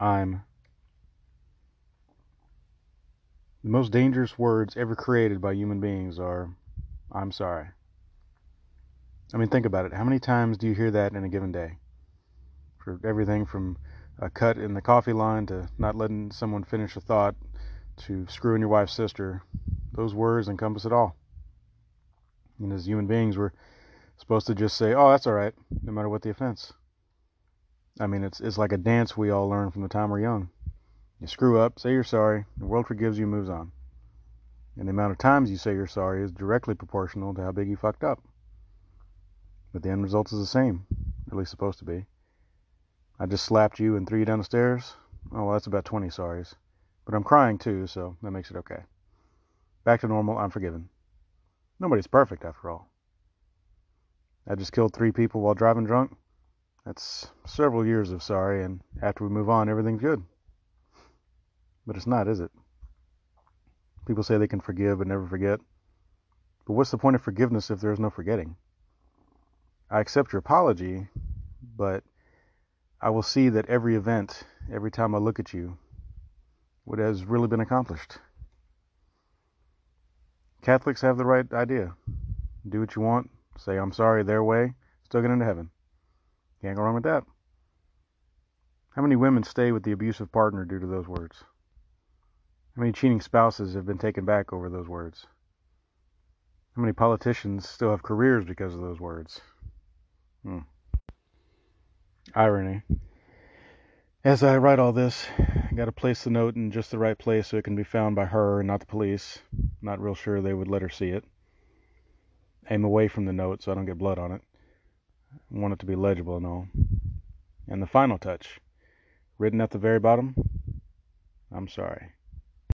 I'm. The most dangerous words ever created by human beings are, I'm sorry. I mean, think about it. How many times do you hear that in a given day? For everything from a cut in the coffee line to not letting someone finish a thought to screwing your wife's sister, those words encompass it all. And as human beings, we're supposed to just say, oh, that's all right, no matter what the offense. I mean, it's, it's like a dance we all learn from the time we're young. You screw up, say you're sorry, the world forgives you moves on. And the amount of times you say you're sorry is directly proportional to how big you fucked up. But the end result is the same, at least supposed to be. I just slapped you and threw you down the stairs. Oh, well, that's about 20 sorries. But I'm crying too, so that makes it okay. Back to normal, I'm forgiven. Nobody's perfect after all. I just killed three people while driving drunk. That's several years of sorry, and after we move on, everything's good. But it's not, is it? People say they can forgive but never forget. But what's the point of forgiveness if there is no forgetting? I accept your apology, but I will see that every event, every time I look at you, what has really been accomplished. Catholics have the right idea. Do what you want, say I'm sorry their way, still get into heaven. Can't go wrong with that. How many women stay with the abusive partner due to those words? How many cheating spouses have been taken back over those words? How many politicians still have careers because of those words? Hmm. Irony. As I write all this, I got to place the note in just the right place so it can be found by her and not the police. Not real sure they would let her see it. Aim away from the note so I don't get blood on it. Want it to be legible and all. And the final touch, written at the very bottom, I'm sorry.